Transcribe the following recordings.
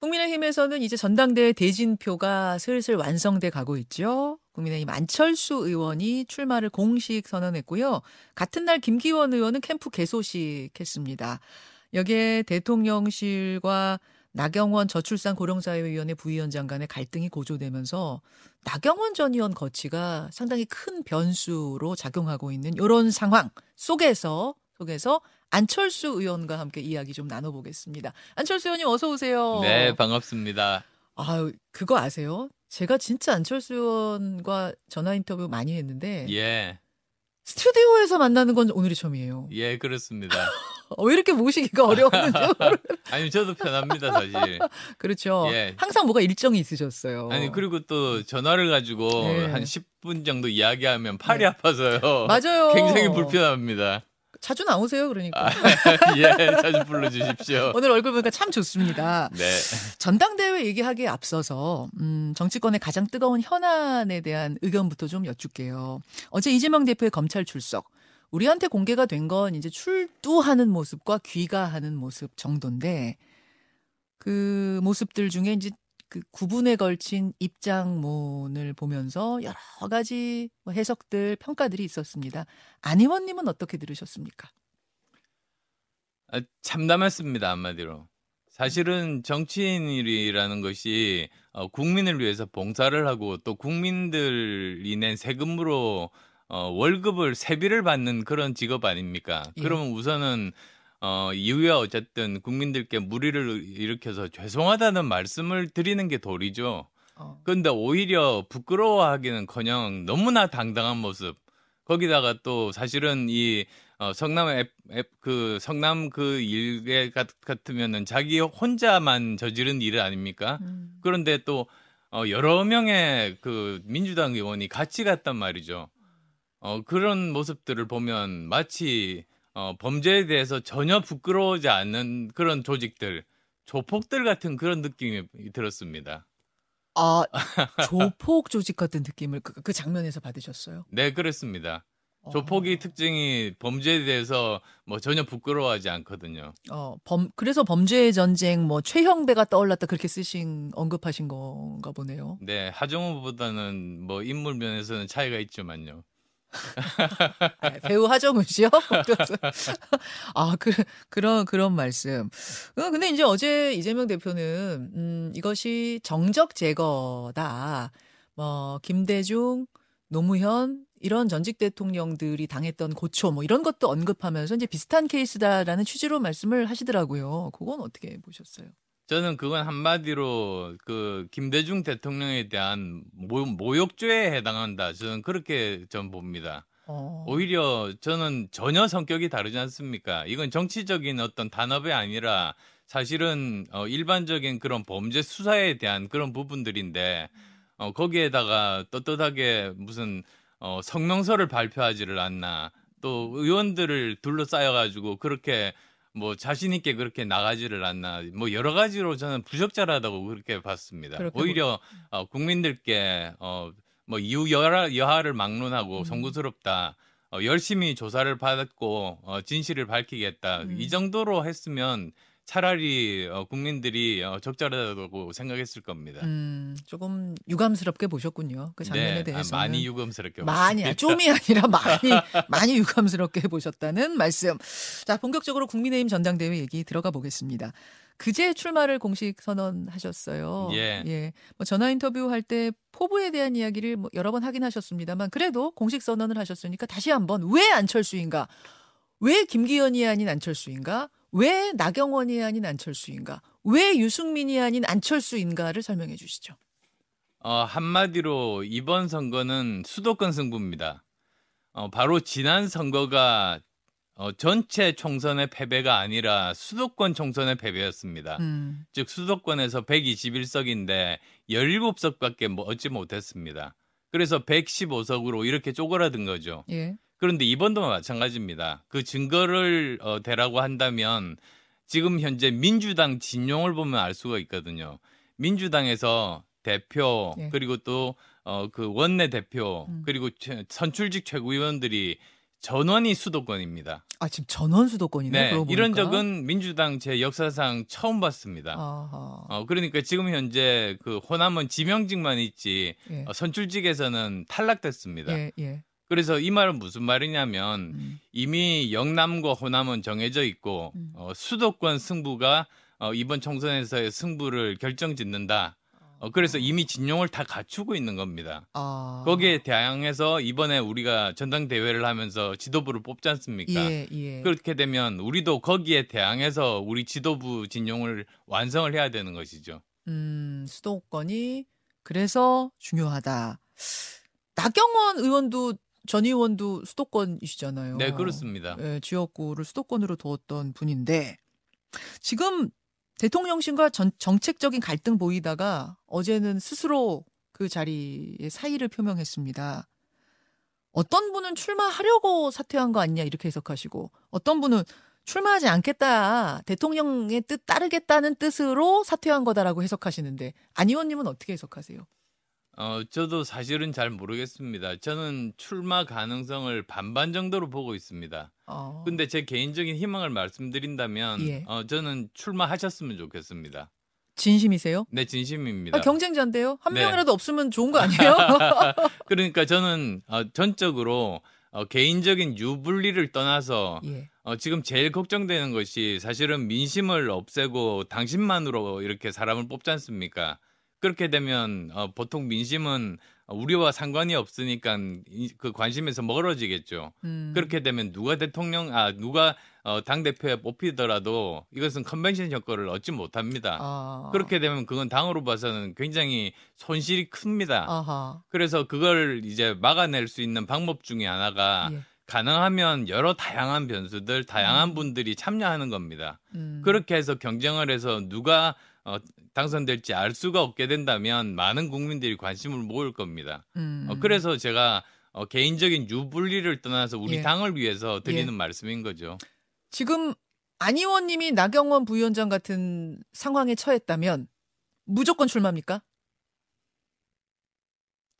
국민의힘에서는 이제 전당대회 대진표가 슬슬 완성돼 가고 있죠. 국민의힘 안철수 의원이 출마를 공식 선언했고요. 같은 날 김기원 의원은 캠프 개소식했습니다. 여기에 대통령실과 나경원 저출산 고령사회위원회 부위원장 간의 갈등이 고조되면서 나경원 전 의원 거치가 상당히 큰 변수로 작용하고 있는 이런 상황 속에서 속에서 안철수 의원과 함께 이야기 좀 나눠보겠습니다. 안철수 의원님 어서 오세요. 네, 반갑습니다. 아, 그거 아세요? 제가 진짜 안철수 의원과 전화 인터뷰 많이 했는데 예, 스튜디오에서 만나는 건 오늘이 처음이에요. 예, 그렇습니다. 어, 왜 이렇게 모시기가 어려웠는지 아니, 저도 편합니다, 사실. 그렇죠. 예. 항상 뭐가 일정이 있으셨어요. 아니, 그리고 또 전화를 가지고 네. 한 10분 정도 이야기하면 팔이 네. 아파서요. 맞아요. 굉장히 불편합니다. 자주 나오세요, 그러니까. 아, 예, 자주 불러주십시오. 오늘 얼굴 보니까 참 좋습니다. 네. 전당대회 얘기하기에 앞서서 음, 정치권의 가장 뜨거운 현안에 대한 의견부터 좀 여쭙게요. 어제 이재명 대표의 검찰 출석. 우리한테 공개가 된 건 이제 출두하는 모습과 귀가하는 모습 정도인데 그 모습들 중에 이제 그 구분에 걸친 입장문을 보면서 여러 가지 뭐 해석들 평가들이 있었습니다. 안 의원님은 어떻게 들으셨습니까? 아, 참담했습니다, 한마디로. 사실은 정치인이라는 것이 어, 국민을 위해서 봉사를 하고 또 국민들이 낸 세금으로 어, 월급을 세비를 받는 그런 직업 아닙니까? 예. 그러면 우선은 어, 이후에 어쨌든 국민들께 무리를 일으켜서 죄송하다는 말씀을 드리는 게 도리죠. 어, 그런데 오히려 부끄러워하기는커녕 너무나 당당한 모습. 거기다가 또 사실은 이 어, 성남 앱, 앱, 그 성남 그 일에 같, 같으면은 자기 혼자만 저지른 일 아닙니까? 음, 그런데 또 어, 여러 명의 그 민주당 의원이 같이 갔단 말이죠. 어, 그런 모습들을 보면 마치 어, 범죄에 대해서 전혀 부끄러워하지 않는 그런 조직들, 조폭들 같은 그런 느낌이 들었습니다. 아, 조폭 조직 같은 느낌을 그, 그 장면에서 받으셨어요? 네, 그렇습니다. 조폭이 어, 특징이 범죄에 대해서 뭐 전혀 부끄러워하지 않거든요. 어, 범, 그래서 범죄의 전쟁, 뭐, 최형배가 떠올랐다, 그렇게 쓰신, 언급하신 건가 보네요. 네, 하정우보다는 뭐 인물 면에서는 차이가 있지만요. 아, 배우 하정우 씨요? 아, 그, 그런, 그런 말씀. 어, 근데 이제 어제 이재명 대표는, 음, 이것이 정적 제거다. 뭐, 김대중, 노무현, 이런 전직 대통령들이 당했던 고초, 뭐, 이런 것도 언급하면서 이제 비슷한 케이스다라는 취지로 말씀을 하시더라고요. 그건 어떻게 보셨어요? 저는 그건 한마디로 그 김대중 대통령에 대한 모, 모욕죄에 해당한다. 저는 그렇게 전 봅니다. 어, 오히려 저는 전혀 성격이 다르지 않습니까? 이건 정치적인 어떤 단합이 아니라 사실은 어, 일반적인 그런 범죄 수사에 대한 그런 부분들인데 어, 거기에다가 떳떳하게 무슨 어, 성명서를 발표하지를 않나 또 의원들을 둘러싸여 가지고 그렇게 뭐 자신 있게 그렇게 나가지를 않나 뭐 여러 가지로 저는 부적절하다고 그렇게 봤습니다. 그렇게 오히려 어, 국민들께 어, 뭐 이후 여하, 여하를 막론하고 음. 송구스럽다. 어, 열심히 조사를 받았고 어, 진실을 밝히겠다. 음. 이 정도로 했으면 차라리 어, 국민들이 어, 적절하다고 생각했을 겁니다. 음, 조금 유감스럽게 보셨군요. 그 장면에 네, 아, 대해서. 많이 유감스럽게 많이, 봤습니다. 좀이 아니라 많이, 많이 유감스럽게 보셨다는 말씀. 자, 본격적으로 국민의힘 전당대회 얘기 들어가 보겠습니다. 그제 출마를 공식 선언하셨어요. 예. 뭐 전화 인터뷰 할 때 포부에 대한 이야기를 뭐 여러 번 하긴 하셨습니다만 그래도 공식 선언을 하셨으니까 다시 한번 왜 안철수인가? 왜 김기현이 아닌 안철수인가? 왜 나경원이 아닌 안철수인가? 왜 유승민이 아닌 안철수인가를 설명해 주시죠. 어, 한마디로 이번 선거는 수도권 승부입니다. 어, 바로 지난 선거가 어, 전체 총선의 패배가 아니라 수도권 총선의 패배였습니다. 음. 즉 수도권에서 121석인데 17석밖에 뭐 얻지 못했습니다. 그래서 115석으로 이렇게 쪼그라든 거죠. 예. 그런데 이번도 마찬가지입니다. 그 증거를 어, 대라고 한다면 지금 현재 민주당 진용을 보면 알 수가 있거든요. 민주당에서 대표 예. 그리고 또 어, 그 원내 대표 음. 그리고 최- 선출직 최고위원들이 전원이 수도권입니다. 아 지금 전원 수도권이네. 네, 이런. 적은 민주당 제 역사상 처음 봤습니다. 아하. 어, 그러니까 지금 현재 그 호남은 지명직만 있지 예. 어, 선출직에서는 탈락됐습니다. 예, 예. 그래서 이 말은 무슨 말이냐면 음. 이미 영남과 호남은 정해져 있고 음. 어, 수도권 승부가 어, 이번 총선에서의 승부를 결정짓는다. 어, 그래서 이미 진용을 다 갖추고 있는 겁니다. 아. 거기에 대항해서 이번에 우리가 전당대회를 하면서 지도부를 뽑지 않습니까? 예, 예. 그렇게 되면 우리도 거기에 대항해서 우리 지도부 진용을 완성을 해야 되는 것이죠. 음, 수도권이 그래서 중요하다. 나경원 의원도 전 의원도 수도권이시잖아요. 네, 그렇습니다. 예, 지역구를 수도권으로 두었던 분인데 지금 대통령실과 전- 정책적인 갈등 보이다가 어제는 스스로 그 자리에 사의를 표명했습니다. 어떤 분은 출마하려고 사퇴한 거 아니냐 이렇게 해석하시고 어떤 분은 출마하지 않겠다 대통령의 뜻 따르겠다는 뜻으로 사퇴한 거다라고 해석하시는데 안 의원님은 어떻게 해석하세요? 어, 저도 사실은 잘 모르겠습니다. 저는 출마 가능성을 반반 정도로 보고 있습니다. 어, 근데 제 개인적인 희망을 말씀드린다면 예. 어, 저는 출마하셨으면 좋겠습니다. 진심이세요? 네, 진심입니다. 아, 경쟁자인데요. 한 네. 명이라도 없으면 좋은 거 아니에요? 그러니까 저는 어, 전적으로 어, 개인적인 유불리를 떠나서 예. 어, 지금 제일 걱정되는 것이 사실은 민심을 없애고 당신만으로 이렇게 사람을 뽑지 않습니까? 그렇게 되면 어, 보통 민심은 우리와 상관이 없으니까 이- 그 관심에서 멀어지겠죠. 음. 그렇게 되면 누가 대통령 아 누가 어, 당 대표에 뽑히더라도 이것은 컨벤션 효과를 얻지 못합니다. 아. 그렇게 되면 그건 당으로 봐서는 굉장히 손실이 큽니다. 아하. 그래서 그걸 이제 막아낼 수 있는 방법 중에 하나가 예. 가능하면 여러 다양한 변수들, 다양한 음. 분들이 참여하는 겁니다. 음. 그렇게 해서 경쟁을 해서 누가 어, 당선될지 알 수가 없게 된다면 많은 국민들이 관심을 모을 겁니다. 음. 어, 그래서 제가 어, 개인적인 유불리를 떠나서 우리 예. 당을 위해서 드리는 예. 말씀인 거죠. 지금 안 의원님이 나경원 부위원장 같은 상황에 처했다면 무조건 출마입니까?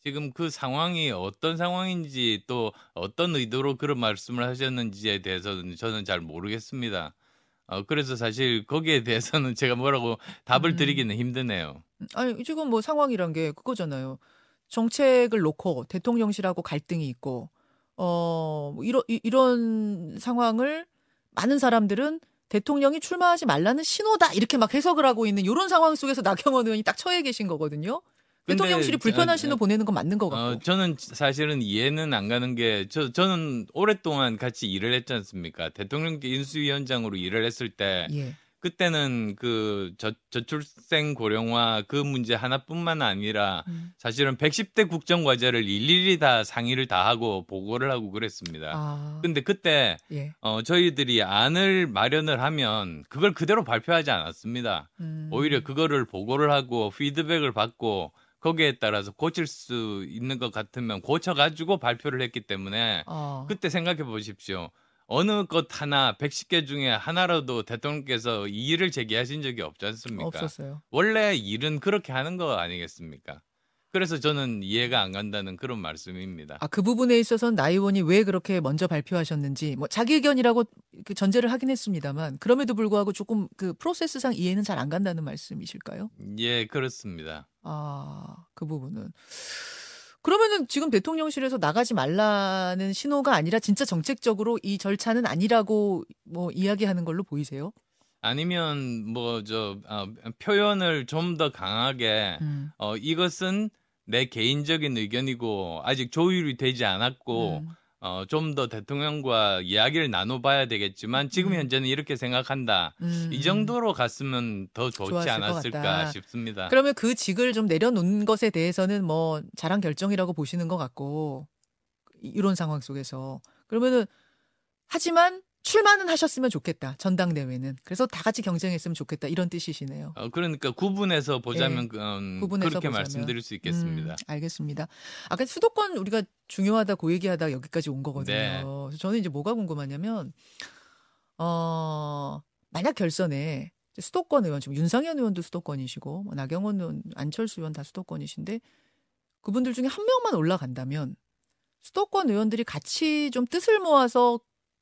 지금 그 상황이 어떤 상황인지 또 어떤 의도로 그런 말씀을 하셨는지에 대해서는 저는 잘 모르겠습니다. 어, 그래서 사실 거기에 대해서는 제가 뭐라고 답을 음. 드리기는 힘드네요. 아니 지금 뭐 상황이란 게 그거잖아요. 정책을 놓고 대통령실하고 갈등이 있고 어 뭐 이런 이- 이런 상황을 많은 사람들은 대통령이 출마하지 말라는 신호다 이렇게 막 해석을 하고 있는 이런 상황 속에서 나경원 의원이 딱 처해 계신 거거든요. 대통령실이 불편한 저- 신호 보내는 건 맞는 것 같고. 어, 저는 사실은 이해는 안 가는 게, 저, 저는 오랫동안 같이 일을 했지 않습니까? 대통령께 인수위원장으로 일을 했을 때, 예. 그때는 그 저, 저출생 고령화 그 문제 하나뿐만 아니라 음. 사실은 110대 국정 과제를 일일이 다 상의를 다 하고 보고를 하고 그랬습니다. 아. 근데 그때 예. 어, 저희들이 안을 마련을 하면 그걸 그대로 발표하지 않았습니다. 음. 오히려 그거를 보고를 하고 피드백을 받고 거기에 따라서 고칠 수 있는 것 같으면 고쳐가지고 발표를 했기 때문에 아. 그때 생각해 보십시오. 어느 것 하나 110개 중에 하나라도 대통령께서 이의를 제기하신 적이 없지 않습니까? 없었어요. 원래 일은 그렇게 하는 거 아니겠습니까? 그래서 저는 이해가 안 간다는 그런 말씀입니다. 아, 그 부분에 있어서는 나 의원이 왜 그렇게 먼저 발표하셨는지, 뭐, 자기 의견이라고 그 전제를 하긴 했습니다만, 그럼에도 불구하고 조금 그 프로세스상 이해는 잘 안 간다는 말씀이실까요? 예, 그렇습니다. 아, 그 부분은. 그러면은 지금 대통령실에서 나가지 말라는 신호가 아니라 진짜 정책적으로 이 절차는 아니라고 뭐 이야기하는 걸로 보이세요? 아니면 뭐저 표현을 좀 더 강하게 음. 어, 이것은 내 개인적인 의견이고 아직 조율이 되지 않았고 음. 어, 좀 더 대통령과 이야기를 나눠봐야 되겠지만 지금 음. 현재는 이렇게 생각한다. 음. 이 정도로 갔으면 더 좋지 않았을까. 싶습니다. 그러면 그 직을 좀 내려놓는 것에 대해서는 뭐 잘한 결정이라고 보시는 것 같고 이- 이런 상황 속에서 그러면은 하지만 출마는 하셨으면 좋겠다 전당대회는 그래서 다 같이 경쟁했으면 좋겠다 이런 뜻이시네요. 어, 그러니까 구분해서 보자면 음, 예. 구분해서 그렇게 보자면. 말씀드릴 수 있겠습니다. 음, 알겠습니다. 아까 수도권 우리가 중요하다 고 얘기하다 여기까지 온 거거든요. 네. 저는 이제 뭐가 궁금하냐면 어 만약 결선에 수도권 의원 지금 윤상현 의원도 수도권이시고 뭐 나경원 의원, 안철수 의원 다 수도권이신데 그분들 중에 한 명만 올라간다면 수도권 의원들이 같이 좀 뜻을 모아서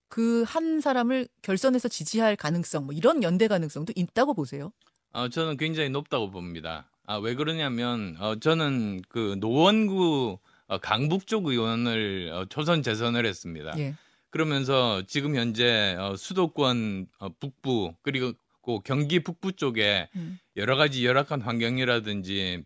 그 한 사람을 결선에서 지지할 가능성, 뭐 이런 연대 가능성도 있다고 보세요. 어, 저는 굉장히 높다고 봅니다. 아, 왜 그러냐면 어, 저는 그 노원구 어, 강북 쪽 의원을 어, 초선 재선을 했습니다. 예. 그러면서 지금 현재 어, 수도권 어, 북부 그리고 그 경기 북부 쪽에 음. 여러 가지 열악한 환경이라든지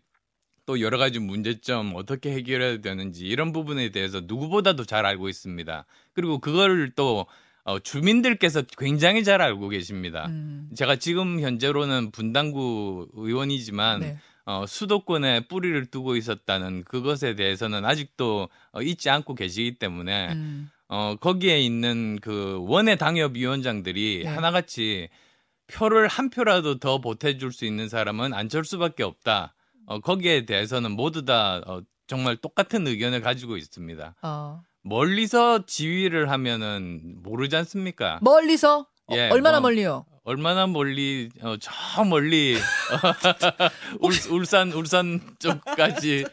또 여러 가지 문제점 어떻게 해결해야 되는지 이런 부분에 대해서 누구보다도 잘 알고 있습니다. 그리고 그걸 또 어, 주민들께서 굉장히 잘 알고 계십니다. 음. 제가 지금 현재로는 분당구 의원이지만 네. 어, 수도권에 뿌리를 두고 있었다는 그것에 대해서는 아직도 어, 잊지 않고 계시기 때문에 음. 어, 거기에 있는 그 원외 당협위원장들이 네. 하나같이 표를 한 표라도 더 보태줄 수 있는 사람은 안철수밖에 없다. 어, 거기에 대해서는 모두 다 어, 정말 똑같은 의견을 가지고 있습니다. 어. 멀리서 지휘를 하면은 모르지 않습니까? 멀리서 어, 예, 얼마나 뭐, 멀리요? 얼마나 멀리 어, 저 멀리 울, 울산 울산 쪽까지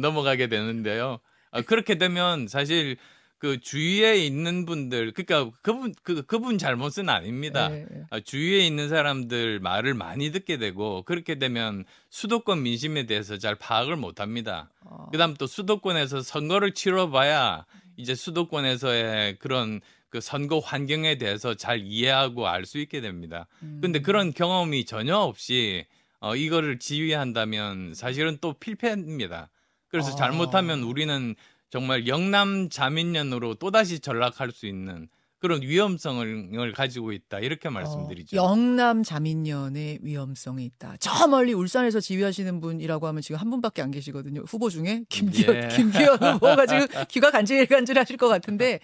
넘어가게 되는데요. 아, 그렇게 되면 사실 그 주위에 있는 분들 그러니까 그분 그 그분 잘못은 아닙니다. 아, 주위에 있는 사람들 말을 많이 듣게 되고 그렇게 되면 수도권 민심에 대해서 잘 파악을 못 합니다. 어. 그다음 또 수도권에서 선거를 치러 봐야 이제 수도권에서의 그런 그 선거 환경에 대해서 잘 이해하고 알 수 있게 됩니다. 음. 근데 그런 경험이 전혀 없이 어, 이거를 지휘한다면 사실은 또 필패입니다. 그래서 아. 잘못하면 우리는 정말 영남 자민련으로 또다시 전락할 수 있는 그런 위험성을 가지고 있다 이렇게 말씀드리죠. 어, 영남 자민련의 위험성이 있다. 저 멀리 울산에서 지휘하시는 분이라고 하면 지금 한 분밖에 안 계시거든요. 후보 중에 김기현 예. 김기현 후보가 지금 귀가 간질간질하실 것 같은데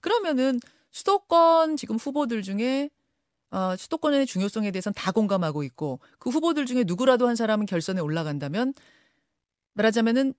그러면은 수도권 지금 후보들 중에 어, 수도권의 중요성에 대해서는 다 공감하고 있고 그 후보들 중에 누구라도 한 사람은 결선에 올라간다면 말하자면은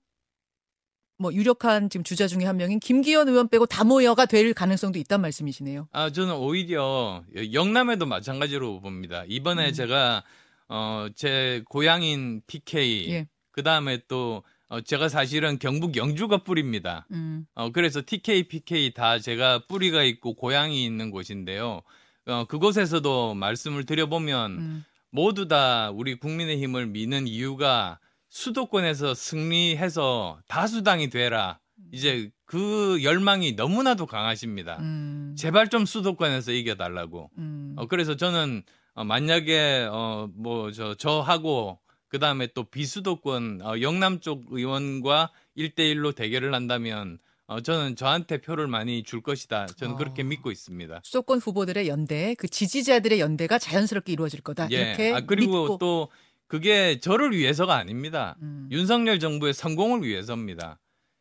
뭐 유력한 지금 주자 중에 한 명인 김기현 의원 빼고 다 모여가 될 가능성도 있단 말씀이시네요. 아, 저는 오히려 영남에도 마찬가지로 봅니다. 이번에 음. 제가 어, 제 고향인 PK 예. 그 다음에 또 어, 제가 사실은 경북 영주가 뿌리입니다. 음. 어, 그래서 TK, PK 다 제가 뿌리가 있고 고향이 있는 곳인데요. 어, 그곳에서도 말씀을 드려보면 음. 모두 다 우리 국민의 힘을 미는 이유가 수도권에서 승리해서 다수당이 되라. 이제 그 열망이 너무나도 강하십니다. 음. 제발 좀 수도권에서 이겨달라고. 음. 어, 그래서 저는 어, 만약에 어, 뭐저 저하고 그 다음에 또 비수도권 어, 영남 쪽 의원과 1대1로 대결을 한다면 어, 저는 저한테 표를 많이 줄 것이다. 저는 어. 그렇게 믿고 있습니다. 수도권 후보들의 연대, 그 지지자들의 연대가 자연스럽게 이루어질 거다. 이렇게 아, 그리고 믿고. 또 그게 저를 위해서가 아닙니다. 음. 윤석열 정부의 성공을 위해서입니다.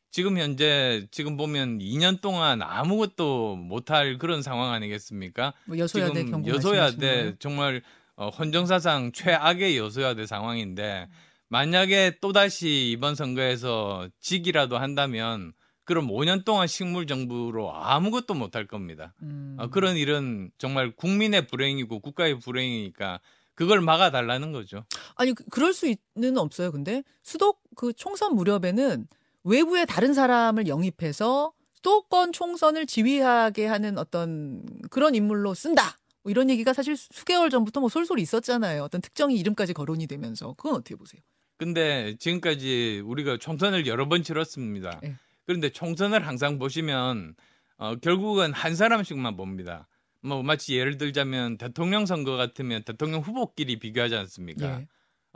지금 현재 지금 보면 2년 동안 아무것도 못할 그런 상황 아니겠습니까? 뭐 여소야대 지금 여소야대 정말 어, 헌정사상 최악의 여소야대 상황인데 만약에 또다시 이번 선거에서 지기라도 한다면 그럼 5년 동안 식물 정부로 아무것도 못할 겁니다. 음. 어, 그런 일은 정말 국민의 불행이고 국가의 불행이니까 그걸 막아달라는 거죠. 아니 그- 그럴 수 있는 없어요. 근데 수도 그 총선 무렵에는 외부의 다른 사람을 영입해서 수도권 총선을 지휘하게 하는 어떤 그런 인물로 쓴다. 뭐 이런 얘기가 사실 수개월 전부터 뭐 솔솔 있었잖아요. 어떤 특정이 이름까지 거론이 되면서 그건 어떻게 보세요? 근데 지금까지 우리가 총선을 여러 번 치렀습니다. 예. 그런데 총선을 항상 보시면 어, 결국은 한 사람씩만 봅니다. 뭐 마치 예를 들자면 대통령 선거 같으면 대통령 후보끼리 비교하지 않습니까? 예.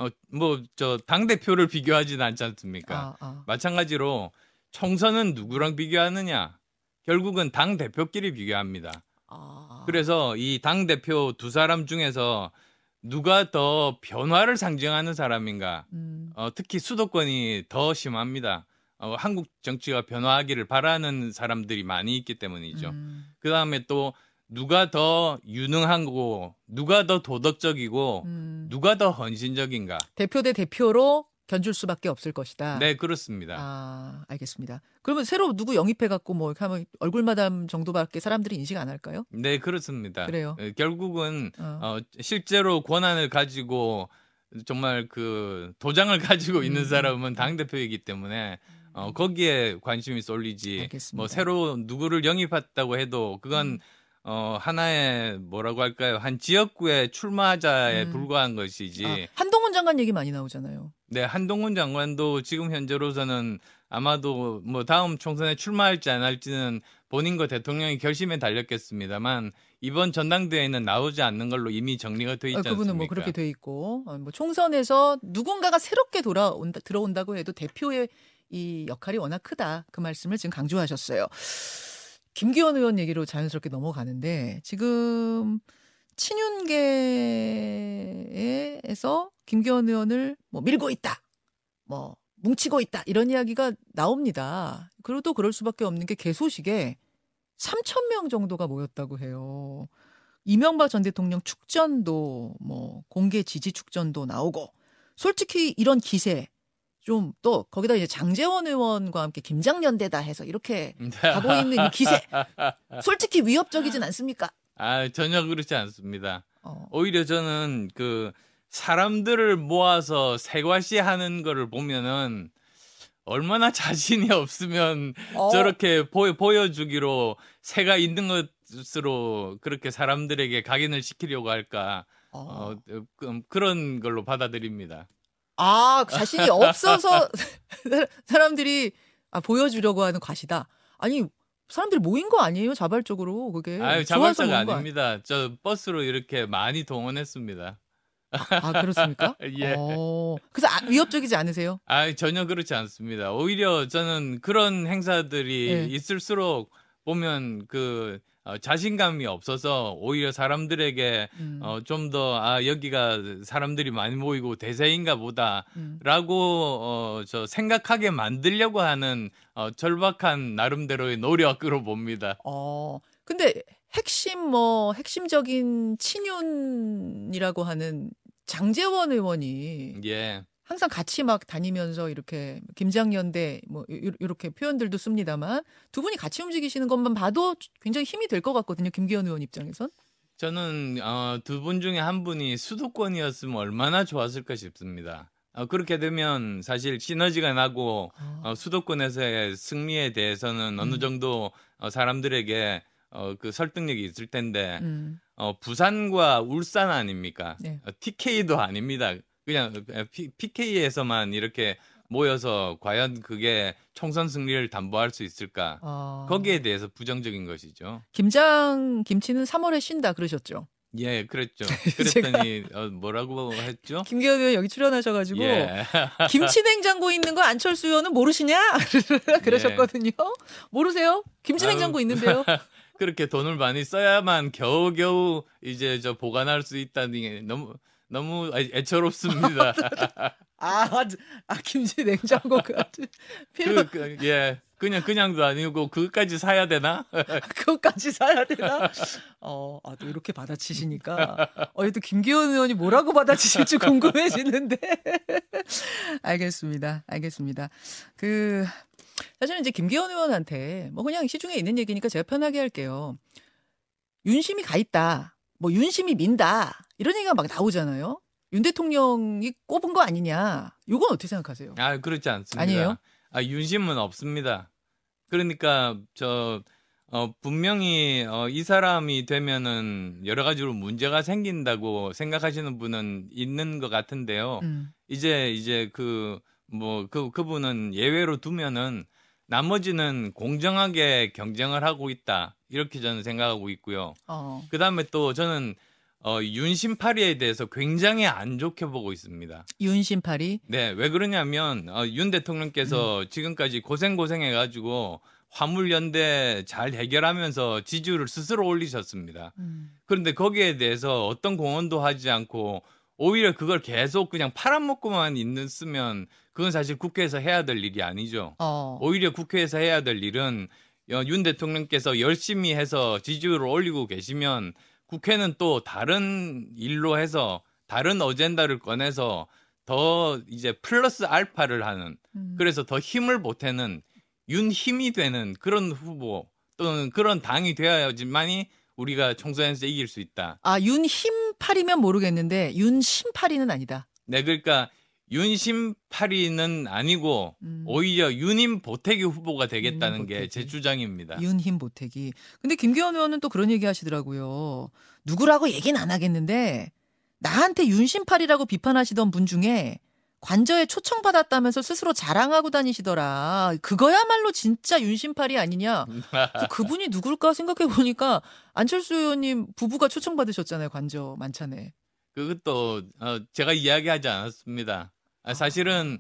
어, 뭐 저 당 대표를 비교하지는 않지 않습니까? 아, 아. 마찬가지로 총선은 누구랑 비교하느냐? 결국은 당 대표끼리 비교합니다. 아. 그래서 이 당 대표 두 사람 중에서 누가 더 변화를 상징하는 사람인가? 음. 어, 특히 수도권이 더 심합니다. 어, 한국 정치가 변화하기를 바라는 사람들이 많이 있기 때문이죠. 음. 그 다음에 또 누가 더 유능하고 누가 더 도덕적이고 음. 누가 더 헌신적인가? 대표 대 대표로 견줄 수밖에 없을 것이다. 네, 그렇습니다. 아, 알겠습니다. 그러면 새로 누구 영입해 갖고 뭐 이렇게 하면 얼굴 마담 정도밖에 사람들이 인식 안 할까요? 네, 그렇습니다. 그래요. 에, 결국은 어. 어, 실제로 권한을 가지고 정말 그 도장을 가지고 있는 음. 사람은 당 대표이기 때문에 어, 거기에 관심이 쏠리지. 알겠습니다. 뭐 새로 누구를 영입했다고 해도 그건 음. 어 하나의 뭐라고 할까요? 한 지역구의 출마자에 음. 불과한 것이지. 아, 한동훈 장관 얘기 많이 나오잖아요. 네, 한동훈 장관도 지금 현재로서는 아마도 뭐 다음 총선에 출마할지 안 할지는 본인과 대통령이 결심에 달렸겠습니다만 이번 전당대회에는 나오지 않는 걸로 이미 정리가 돼 있지 아, 않습니까? 그분은 뭐 그렇게 돼 있고 어, 뭐 총선에서 누군가가 새롭게 돌아온다 들어온다고 해도 대표의 이 역할이 워낙 크다 그 말씀을 지금 강조하셨어요. 김기현 의원 얘기로 자연스럽게 넘어가는데 지금 친윤계에서 김기현 의원을 뭐 밀고 있다, 뭐 뭉치고 있다 이런 이야기가 나옵니다. 그리고 또 그럴 수밖에 없는 게 개소식에 3천 명 정도가 모였다고 해요. 이명박 전 대통령 축전도 뭐 공개 지지 축전도 나오고 솔직히 이런 기세 좀 또 거기다 이제 장재원 의원과 함께 김장연대다 해서 이렇게 가고 있는 이 기세 솔직히 위협적이진 않습니까? 아, 전혀 그렇지 않습니다. 어, 오히려 저는 그 사람들을 모아서 세과시하는 거를 보면은 얼마나 자신이 없으면 어, 저렇게 보여, 보여주기로 새가 있는 것으로 그렇게 사람들에게 각인을 시키려고 할까 어. 어, 그, 그런 걸로 받아들입니다. 아 자신이 없어서 사람들이 아, 보여주려고 하는 과시다. 아니 사람들이 모인 거 아니에요 자발적으로 그게 아유 아니- 아닙니다. 저 버스로 이렇게 많이 동원했습니다. 아 그렇습니까? 예. 어, 그래서 아, 위협적이지 않으세요? 아 전혀 그렇지 않습니다. 오히려 저는 그런 행사들이 예. 있을수록 보면 그 어, 자신감이 없어서 오히려 사람들에게 음, 어, 좀 더 아 여기가 사람들이 많이 모이고 대세인가 보다라고 음. 어, 저 생각하게 만들려고 하는 어, 절박한 나름대로의 노력으로 봅니다. 어, 근데 핵심 뭐 핵심적인 친윤이라고 하는 장재원 의원이 예. 항상 같이 막 다니면서 이렇게 김장연대 뭐 요- 요렇게 표현들도 씁니다만 두 분이 같이 움직이시는 것만 봐도 굉장히 힘이 될 것 같거든요. 김기현 의원 입장에선. 저는 어, 두 분 중에 한 분이 수도권이었으면 얼마나 좋았을까 싶습니다. 어, 그렇게 되면 사실 시너지가 나고 아, 어, 수도권에서의 승리에 대해서는 어느 음. 정도 어, 사람들에게 어, 그 설득력이 있을 텐데 음, 어, 부산과 울산 아닙니까? 네. 어, TK도 아닙니다. 그냥 PK에서만 이렇게 모여서 과연 그게 총선 승리를 담보할 수 있을까? 아. 거기에 대해서 부정적인 것이죠. 김장 김치는 3월에 쉰다 그러셨죠. 예, 그랬죠. 그랬더니 어, 뭐라고 했죠? 김기현 의원 여기 출연하셔가지고 예. 김치 냉장고 있는 거 안철수 의원은 모르시냐 그러셨거든요. 모르세요? 김치 아유. 냉장고 있는데요. 그렇게 돈을 많이 써야만 겨우겨우 이제 저 보관할 수 있다니 너무 너무 애- 애처롭습니다. 아, 아 김치 냉장고가 필요 그, 그, 예. 그냥 그냥도 아니고 그것까지 사야 되나? 그것까지 사야 되나? 어, 아, 또 이렇게 받아치시니까. 어, 또 김기현 의원이 뭐라고 받아치실지 궁금해지는데. 알겠습니다. 알겠습니다. 그, 사실은 이제 김기현 의원한테 뭐 그냥 시중에 있는 얘기니까 제가 편하게 할게요. 윤심이 가 있다. 뭐 윤심이 민다. 이런 얘기가 막 나오잖아요. 윤 대통령이 꼽은 거 아니냐. 이건 어떻게 생각하세요? 아, 그렇지 않습니다. 아니에요? 아, 윤심은 없습니다. 그러니까 저 어, 분명히 어, 이 사람이 되면은 여러 가지로 문제가 생긴다고 생각하시는 분은 있는 것 같은데요. 음. 이제 이제 그 뭐 그 그분은 예외로 두면은 나머지는 공정하게 경쟁을 하고 있다 이렇게 저는 생각하고 있고요. 어. 그 다음에 또 저는 어, 윤심파리에 대해서 굉장히 안 좋게 보고 있습니다. 윤심팔이. 네, 왜 그러냐면 어, 윤 대통령께서 지금까지 고생 고생해가지고 화물연대 잘 해결하면서 지지율을 스스로 올리셨습니다. 음. 그런데 거기에 대해서 어떤 공헌도 하지 않고 오히려 그걸 계속 그냥 팔아먹고만 있는 쓰면 그건 사실 국회에서 해야 될 일이 아니죠. 어. 오히려 국회에서 해야 될 일은 어, 윤 대통령께서 열심히 해서 지지율을 올리고 계시면 국회는 또 다른 일로 해서 다른 어젠다를 꺼내서 더 이제 플러스 알파를 하는 음. 그래서 더 힘을 보태는 윤 힘이 되는 그런 후보 또는 그런 당이 되어야지만이 우리가 총선에서 이길 수 있다. 아, 윤 힘팔이면 모르겠는데 윤 심팔이는 아니다. 네, 그러니까 윤심파리는 아니고 음. 오히려 윤임 보태기 후보가 되겠다는 게 제. 주장입니다. 윤힘 보태기. 근데 김기현 의원은 또 그런 얘기 하시더라고요. 누구라고 얘기는 안 하겠는데 나한테 윤심팔이라고 비판하시던 분 중에 관저에 초청받았다면서 스스로 자랑하고 다니시더라. 그거야말로 진짜 윤심팔이 아니냐. 그 그분이 누굴까 생각해 보니까 안철수 의원님 부부가 초청받으셨잖아요. 관저 만찬에. 그것도 어, 제가 이야기하지 않았습니다. 아, 사실은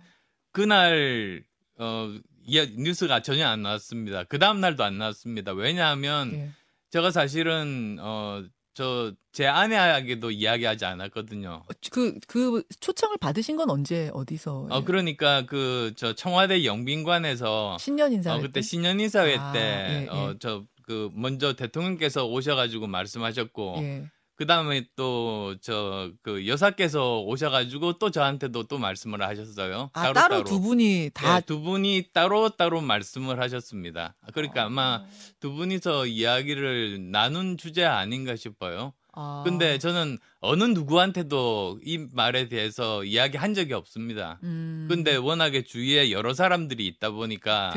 그날 어, 뉴스가 전혀 안 나왔습니다. 그 다음 날도 안 나왔습니다. 왜냐하면 예. 제가 사실은 어, 저 제 아내에게도 이야기하지 않았거든요. 그, 그 초청을 받으신 건 언제, 어디서? 어 그러니까 그 저 청와대 영빈관에서 신년 인사. 어, 그때 신년 인사회 아, 때 예, 예. 어, 저그 먼저 대통령께서 오셔가지고 말씀하셨고 예. 그 다음에 또 저 그 여사께서 오셔가지고 또 저한테도 또 말씀을 하셨어요. 아, 따로, 두 분이 다. 예, 두 분이 따로 따로 말씀을 하셨습니다. 그러니까 아마 두 분이서 이야기를 나눈 주제 아닌가 싶어요. 아. 근데 저는 어느 누구한테도 이 말에 대해서 이야기한 적이 없습니다. 음, 근데 워낙에 주위에 여러 사람들이 있다 보니까.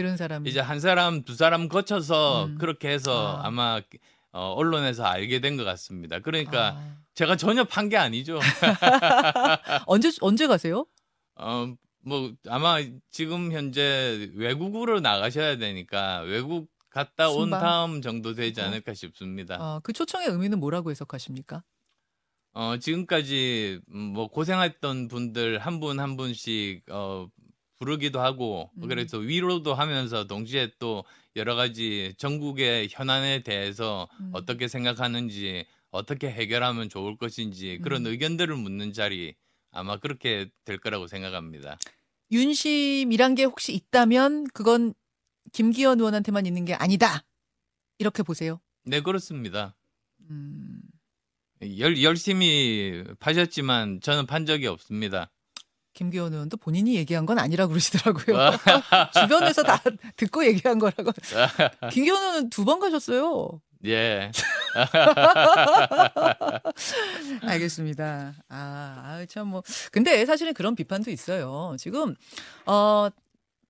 이제 한 사람 두 사람 거쳐서 음. 그렇게 해서 아. 아. 마 어, 언론에서 알게 된 것 같습니다. 그러니까 아. 제가 전혀 판 게 아니죠. 언제, 언제 가세요? 어, 뭐 아마 지금 현재 외국으로 나가셔야 되니까 외국 갔다 온 순방? 다음 정도 되지 어. 않을까 싶습니다. 아, 그 초청의 의미는 뭐라고 해석하십니까? 어, 지금까지 음, 뭐 고생했던 분들 한 분한 분씩 어, 부르기도 하고 음. 그래서 위로도 하면서 동시에 또 여러 가지 전국의 현안에 대해서 음. 어떻게 생각하는지 어떻게 해결하면 좋을 것인지 그런 음. 의견들을 묻는 자리 아마 그렇게 될 거라고 생각합니다. 윤심이란 게 혹시 있다면 그건 김기현 의원한테만 있는 게 아니다. 이렇게 보세요. 네 그렇습니다. 음, 열, 열심히 파셨지만 저는 판 적이 없습니다. 김기현 의원도 본인이 얘기한 건 아니라고 그러시더라고요. 아. 주변에서 다 듣고 얘기한 거라고. 김기현 의원은 두 번 가셨어요. 예. 알겠습니다. 아, 아, 참 뭐. 근데 사실은 그런 비판도 있어요. 지금, 어,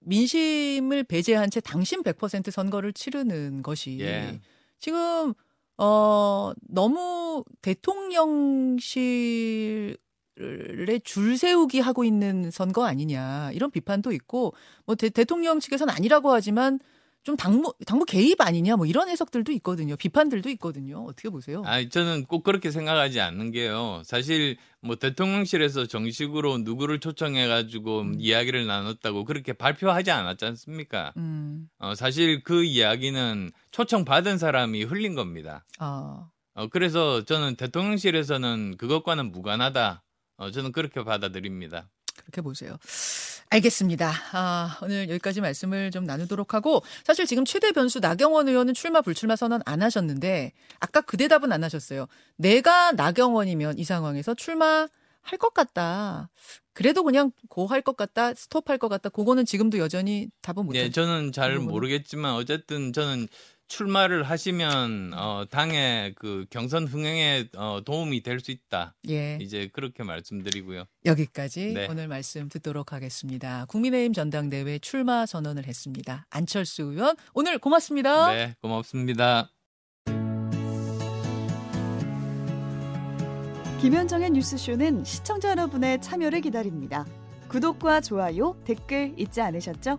민심을 배제한 채 당신 100% 선거를 치르는 것이 예. 지금, 어, 너무 대통령실 에줄 세우기 하고 있는 선거 아니냐. 이런 비판도 있고, 뭐 대, 대통령 측에서는 아니라고 하지만 좀 당무, 당무 개입 아니냐. 뭐 이런 해석들도 있거든요. 비판들도 있거든요. 어떻게 보세요? 아니 저는 꼭 그렇게 생각하지 않는 게요. 사실 뭐 대통령실에서 정식으로 누구를 초청해 가지고 음. 이야기를 나눴다고 그렇게 발표하지 않았지 않습니까? 음, 어, 사실 그 이야기는 초청 받은 사람이 흘린 겁니다. 아. 어, 그래서 저는 대통령실에서는 그것과는 무관하다. 어, 저는 그렇게 받아들입니다. 그렇게 보세요. 알겠습니다. 아, 오늘 여기까지 말씀을 좀 나누도록 하고 사실 지금 최대 변수 나경원 의원은 출마 불출마 선언 안 하셨는데 아까 그 대답은 안 하셨어요. 내가 나경원이면 이 상황에서 출마 할 것 같다. 그래도 그냥 고 할 것 같다. 스톱할 것 같다. 그거는 지금도 여전히 답은 못 예, 하 저는 잘? 모르겠지만 어쨌든 저는 출마를 하시면 어, 당의 그 경선 흥행에 어, 도움이 될 수 있다. 예. 이제 그렇게 말씀드리고요. 여기까지 네. 오늘 말씀 듣도록 하겠습니다. 국민의힘 전당대회 출마 선언을 했습니다. 안철수 의원 오늘 고맙습니다. 네, 고맙습니다. 김현정의 뉴스쇼는 시청자 여러분의 참여를 기다립니다. 구독과 좋아요, 댓글 잊지 않으셨죠?